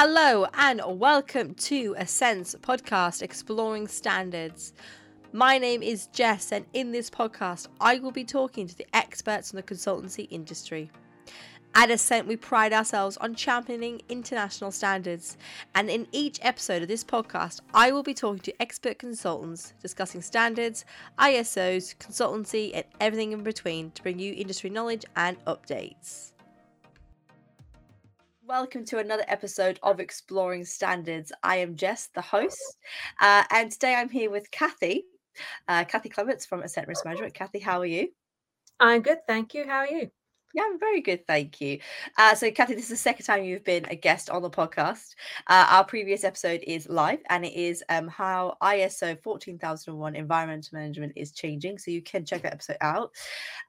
Hello and welcome to a Assent's podcast exploring standards. My name is Jess, and in this podcast, I will be talking to the experts in the consultancy industry. At Assent, we pride ourselves on championing international standards, and in each episode of this podcast, I will be talking to expert consultants discussing standards, ISOs, consultancy, and everything in between to bring you industry knowledge and updates. Welcome to another episode of Exploring Standards. I am Jess, the host, uh, and today I'm here with Kathy, uh, Kathy Clements from Assent Risk Management. Kathy, how are you? I'm good, thank you. How are you? Yeah, I'm very good, thank you. Uh, so, Kathy, this is the second time you've been a guest on the podcast. Uh, our previous episode is live, and it is um, how ISO 14001 environmental management is changing. So, you can check that episode out.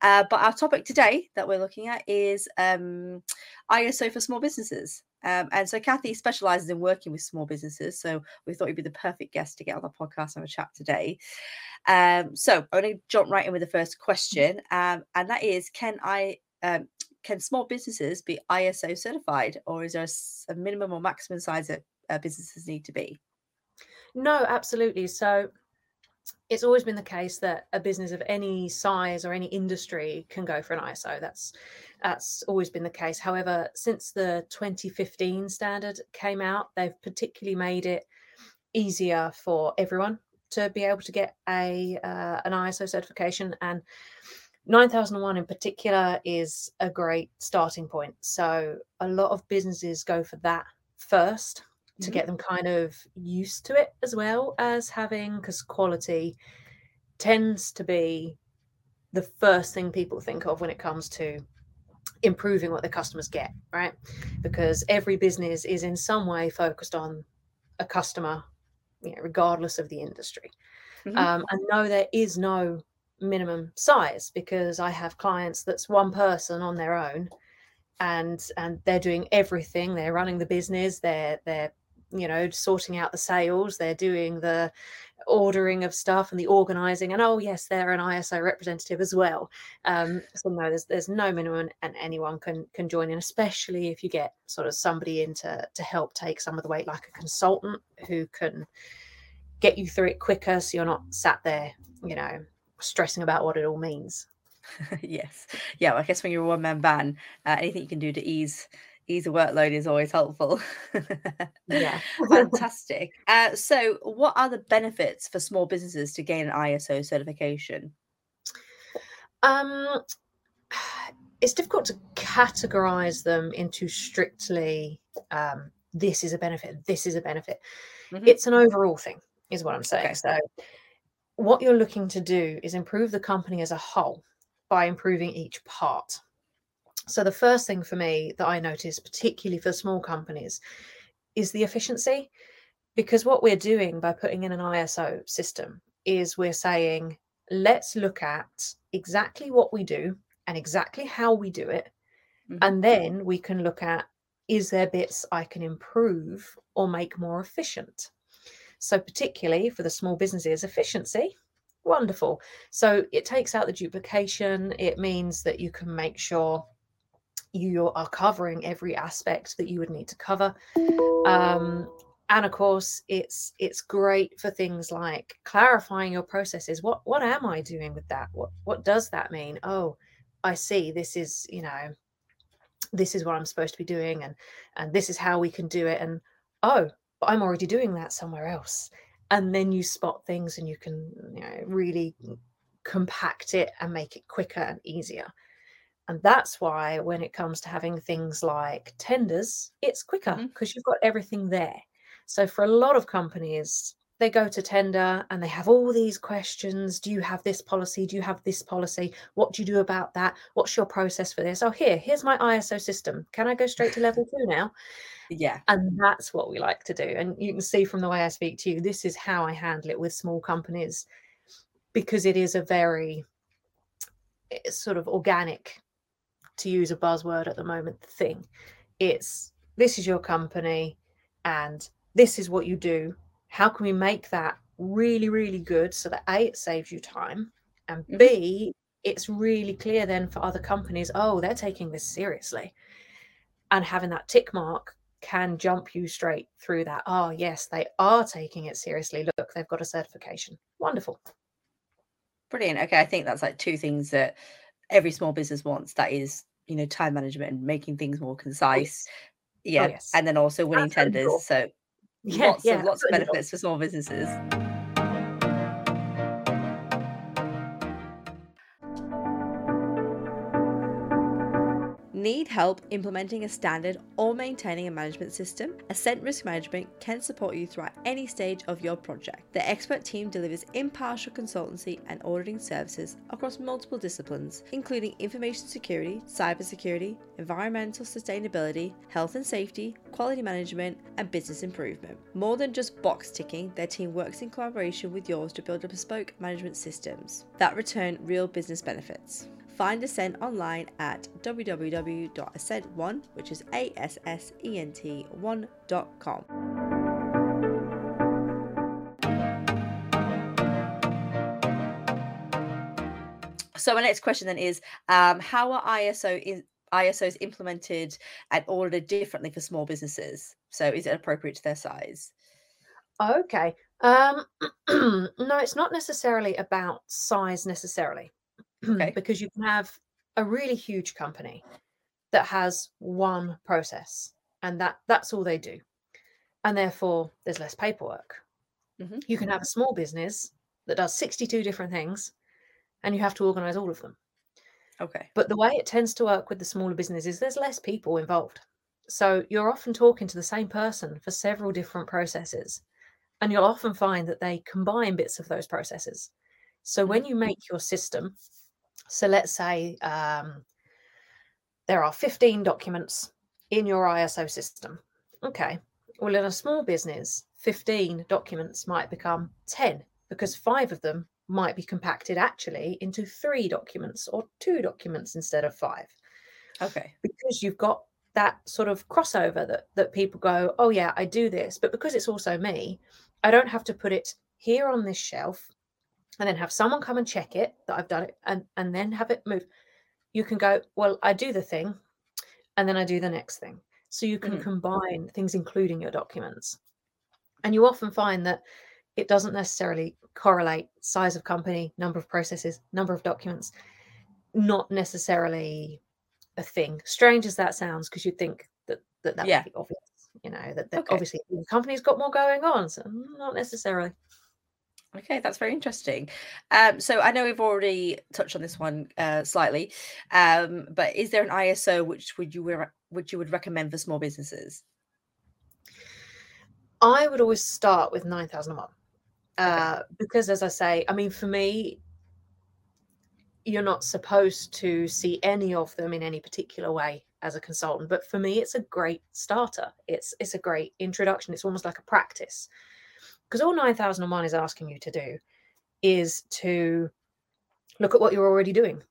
Uh, but our topic today that we're looking at is um, ISO for small businesses. Um, and so Kathy specializes in working with small businesses. So we thought you'd be the perfect guest to get on the podcast and have a chat today. Um, so I'm going to jump right in with the first question. Um, and that is Can I um, can small businesses be ISO certified, or is there a, a minimum or maximum size that uh, businesses need to be? No, absolutely. So it's always been the case that a business of any size or any industry can go for an ISO. That's that's always been the case. However, since the 2015 standard came out, they've particularly made it easier for everyone to be able to get a uh, an ISO certification and 9001 in particular is a great starting point. So a lot of businesses go for that 1st to mm-hmm. get them kind of used to it as well as having because quality tends to be the first thing people think of when it comes to improving what the customers get, right? Because every business is in some way focused on a customer, you know, regardless of the industry. Mm-hmm. Um, and no, there is no minimum size because I have clients that's one person on their own and and they're doing everything. They're running the business. They're they're you know sorting out the sales. They're doing the ordering of stuff and the organizing. And oh yes they're an iso representative as well. Um, so no there's there's no minimum and anyone can can join in especially if you get sort of somebody in to to help take some of the weight like a consultant who can get you through it quicker so you're not sat there you know stressing about what it all means. yes, yeah. Well, I guess when you're a one man band, uh, anything you can do to ease ease the workload is always helpful. yeah, fantastic. Uh, so, what are the benefits for small businesses to gain an ISO certification? Um, it's difficult to categorize them into strictly um, this is a benefit, this is a benefit. Mm-hmm. It's an overall thing, is what I'm saying. Okay. So, what you're looking to do is improve the company as a whole by improving each part. So, the first thing for me that I notice, particularly for small companies, is the efficiency. Because what we're doing by putting in an ISO system is we're saying, let's look at exactly what we do and exactly how we do it. Mm-hmm. And then we can look at is there bits I can improve or make more efficient? So, particularly for the small businesses, efficiency, wonderful. So, it takes out the duplication. It means that you can make sure you are covering every aspect that you would need to cover. Um, and of course, it's it's great for things like clarifying your processes. What what am I doing with that? What what does that mean? Oh, I see. This is you know, this is what I'm supposed to be doing, and and this is how we can do it. And oh, but I'm already doing that somewhere else. And then you spot things and you can you know, really compact it and make it quicker and easier. And that's why when it comes to having things like tenders, it's quicker because mm-hmm. you've got everything there. So for a lot of companies, they go to tender and they have all these questions. Do you have this policy? Do you have this policy? What do you do about that? What's your process for this? Oh here here's my iso system. Can i go straight to level two now? Yeah. And that's what we like to do. And you can see from the way i speak to you this is how i handle it with small companies because it is a very eh, sort of organic to use a buzzword at the moment thing. It's this is your company and this is what you do how can we make that really really good so that a it saves you time and mm-hmm. b it's really clear then for other companies oh they're taking this seriously and having that tick mark can jump you straight through that. Oh, yes, they are taking it seriously. Look, they've got a certification. Wonderful. Brilliant. Okay, I think that's like two things that every small business wants. That is, you know, time management and making things more concise. Oh, yeah, oh, yes. and then also winning tenders. Cool. So yeah, lots yeah, of lots of benefits for small businesses. Need help implementing a standard or maintaining a management system? Assent Risk Management can support you throughout any stage of your project. The expert team delivers impartial consultancy and auditing services across multiple disciplines, including information security, cybersecurity, environmental sustainability, health and safety, quality management, and business improvement. More than just box ticking, their team works in collaboration with yours to build a bespoke management systems that return real business benefits. Find Assent online at www.assent1, which is A S S E N T 1.com. So my next question then is, um, how are ISO in, ISOs implemented and ordered differently for small businesses? So is it appropriate to their size? Okay. Um, no, it's not necessarily about size necessarily. Okay. because you can have a really huge company that has one process and that that's all they do. And therefore there's less paperwork. Mm-hmm. You can have a small business that does 62 different things and you have to organize all of them. Okay. But the way it tends to work with the smaller businesses, there's less people involved. So you're often talking to the same person for several different processes. And you'll often find that they combine bits of those processes. So when mm-hmm. you make your system so let's say um, there are 15 documents in your ISO system. Okay. Well, in a small business, 15 documents might become 10 because five of them might be compacted actually into three documents or two documents instead of five. Okay. Because you've got that sort of crossover that that people go, oh yeah, I do this, but because it's also me, I don't have to put it here on this shelf and then have someone come and check it that I've done it and, and then have it move. You can go, well, I do the thing and then I do the next thing. So you can mm. combine things, including your documents. And you often find that it doesn't necessarily correlate size of company, number of processes, number of documents, not necessarily a thing. Strange as that sounds, because you'd think that that, that yeah. would be obvious, you know, that, that okay. obviously the company's got more going on. So not necessarily. Okay, that's very interesting. Um, so I know we've already touched on this one uh, slightly, um, but is there an ISO which would you re- which you would recommend for small businesses? I would always start with nine thousand one, uh, because as I say, I mean, for me, you're not supposed to see any of them in any particular way as a consultant, but for me, it's a great starter. It's it's a great introduction. It's almost like a practice because all 9001 is asking you to do is to look at what you're already doing.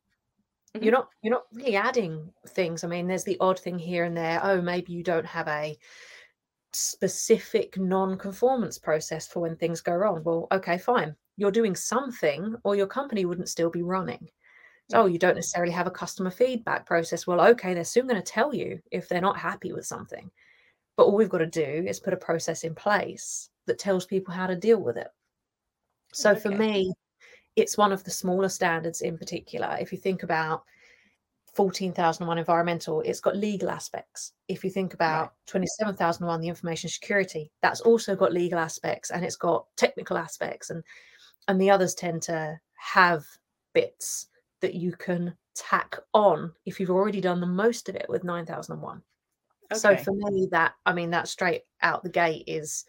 Mm-hmm. you're not you're not really adding things. I mean there's the odd thing here and there oh maybe you don't have a specific non-conformance process for when things go wrong. Well okay fine. You're doing something or your company wouldn't still be running. Oh you don't necessarily have a customer feedback process. Well okay they're soon going to tell you if they're not happy with something. But all we've got to do is put a process in place that tells people how to deal with it. So okay. for me, it's one of the smaller standards in particular. If you think about 14,001 environmental, it's got legal aspects. If you think about right. 27,001, the information security, that's also got legal aspects and it's got technical aspects. And, and the others tend to have bits that you can tack on if you've already done the most of it with 9001. Okay. So for me, that, I mean, that straight out the gate is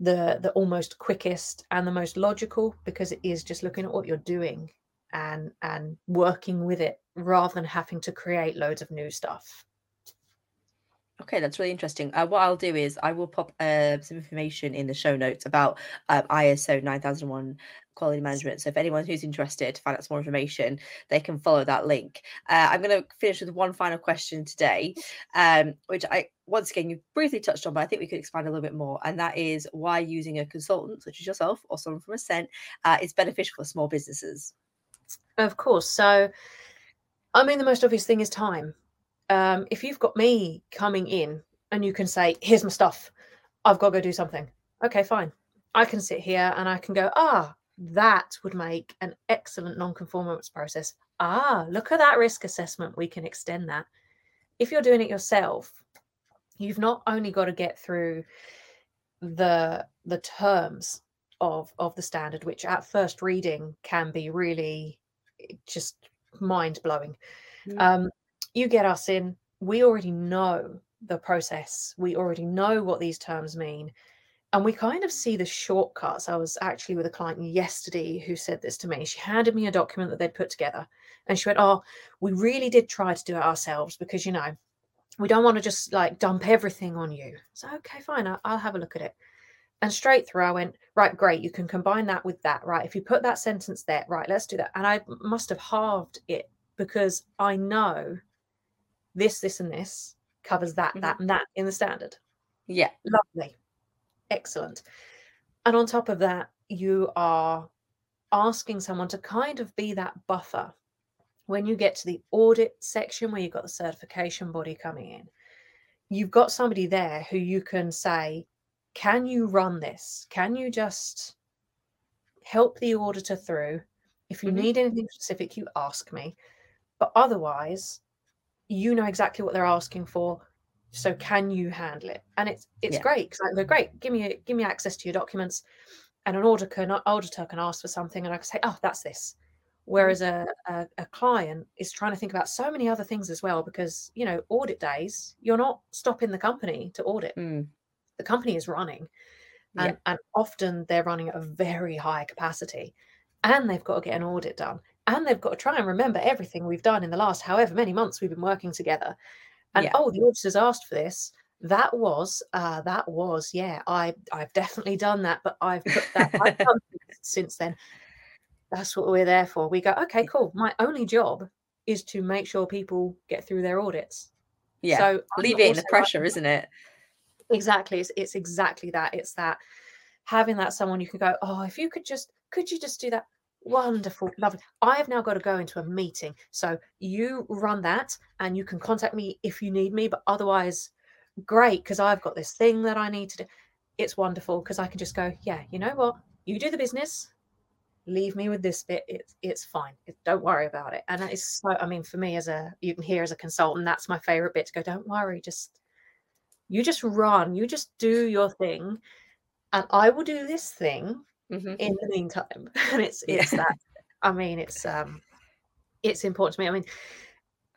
the the almost quickest and the most logical because it is just looking at what you're doing and and working with it rather than having to create loads of new stuff Okay, that's really interesting. Uh, what I'll do is I will pop uh, some information in the show notes about um, ISO 9001 quality management. So if anyone who's interested to find out some more information, they can follow that link. Uh, I'm going to finish with one final question today, um, which I once again you briefly touched on, but I think we could expand a little bit more. And that is why using a consultant such as yourself or someone from Assent uh, is beneficial for small businesses. Of course. So, I mean, the most obvious thing is time um, if you've got me coming in and you can say, Here's my stuff. I've got to go do something. Okay, fine. I can sit here and I can go, Ah, that would make an excellent non-conformance process. Ah, look at that risk assessment. We can extend that. If you're doing it yourself, you've not only got to get through the the terms of of the standard, which at first reading can be really eh, just mind blowing. Mm. Um, you get us in, we already know the process, we already know what these terms mean. And we kind of see the shortcuts. I was actually with a client yesterday who said this to me. She handed me a document that they'd put together and she went, Oh, we really did try to do it ourselves because, you know, we don't want to just like dump everything on you. So, okay, fine, I'll, have a look at it. And straight through, I went, Right, great. You can combine that with that. Right. If you put that sentence there, right, let's do that. And I must have halved it because I know this, this, and this covers that, mm-hmm. that, and that in the standard. Yeah. Lovely. Excellent. And on top of that, you are asking someone to kind of be that buffer when you get to the audit section where you've got the certification body coming in. You've got somebody there who you can say, Can you run this? Can you just help the auditor through? If you mm-hmm. need anything specific, you ask me. But otherwise, you know exactly what they're asking for. So can you handle it? And it's it's yeah. great because I go, great, give me give me access to your documents. And an auditor can auditor can ask for something and I can say, oh, that's this. Whereas a, a, a client is trying to think about so many other things as well, because you know, audit days, you're not stopping the company to audit. Mm. The company is running. And, yeah. and often they're running at a very high capacity and they've got to get an audit done and they've got to try and remember everything we've done in the last however many months we've been working together. And yeah. oh the auditors asked for this. That was uh that was yeah i i've definitely done that but i've put that i've done since then. That's what we're there for. We go okay cool. My only job is to make sure people get through their audits. Yeah. So in the pressure isn't it? Exactly. It's, it's exactly that. It's that having that someone you can go oh if you could just could you just do that Wonderful, lovely. I have now got to go into a meeting. So you run that and you can contact me if you need me. But otherwise, great, because I've got this thing that I need to do. It's wonderful because I can just go, yeah, you know what? You do the business, leave me with this bit. It's it's fine. It, don't worry about it. And that is so, I mean, for me as a, you can hear as a consultant, that's my favorite bit to go, don't worry, just, you just run, you just do your thing. And I will do this thing mm-hmm. in the meantime. And it's it's yeah. that. I mean, it's um, it's important to me. I mean,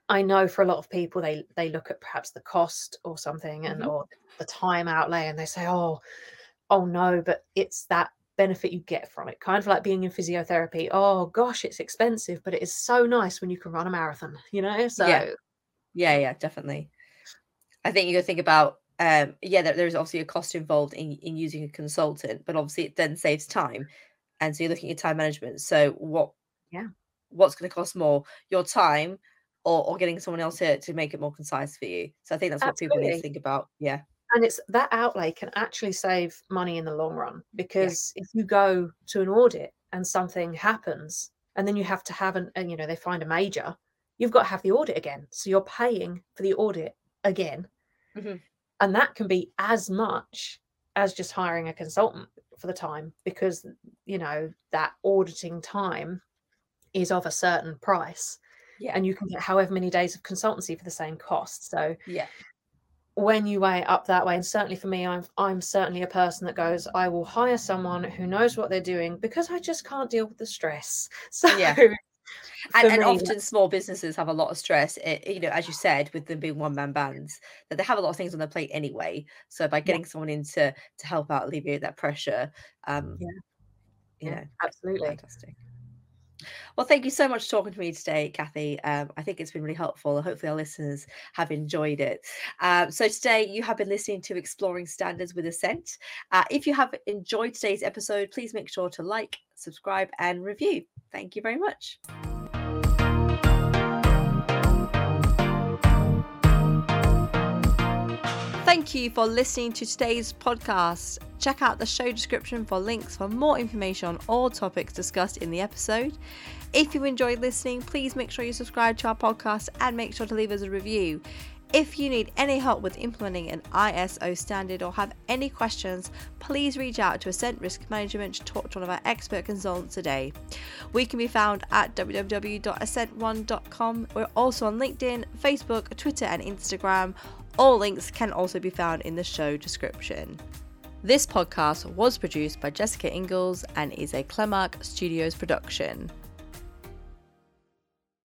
I know for a lot of people they they look at perhaps the cost or something and mm-hmm. or the time outlay and they say, oh, oh no, but it's that benefit you get from it. Kind of like being in physiotherapy. Oh gosh, it's expensive, but it is so nice when you can run a marathon, you know? So yeah, yeah, yeah definitely. I think you think about um, yeah, there, there's obviously a cost involved in, in using a consultant, but obviously it then saves time. And so you're looking at time management. So what yeah, what's going to cost more, your time or, or getting someone else here to make it more concise for you? So I think that's Absolutely. what people need to think about. Yeah. And it's that outlay can actually save money in the long run because yeah. if you go to an audit and something happens and then you have to have an and you know they find a major, you've got to have the audit again. So you're paying for the audit again. Mm-hmm and that can be as much as just hiring a consultant for the time because you know that auditing time is of a certain price. Yeah. and you can get however many days of consultancy for the same cost. So yeah. when you weigh it up that way and certainly for me i'm i'm certainly a person that goes i will hire someone who knows what they're doing because i just can't deal with the stress. So yeah and, and often small businesses have a lot of stress it, you know as you said with them being one man bands that they have a lot of things on their plate anyway. So by getting yeah. someone in to to help out alleviate that pressure um yeah. you yeah, absolutely. fantastic well, thank you so much for talking to me today, Kathy. Um, I think it's been really helpful. Hopefully, our listeners have enjoyed it. Um, so, today you have been listening to Exploring Standards with Assent. Uh, if you have enjoyed today's episode, please make sure to like, subscribe, and review. Thank you very much. Thank you for listening to today's podcast. Check out the show description for links for more information on all topics discussed in the episode. If you enjoyed listening, please make sure you subscribe to our podcast and make sure to leave us a review. If you need any help with implementing an ISO standard or have any questions, please reach out to Assent Risk Management to talk to one of our expert consultants today. We can be found at www.assent1.com. We're also on LinkedIn, Facebook, Twitter, and Instagram. All links can also be found in the show description. This podcast was produced by Jessica Ingalls and is a Clemark Studios production.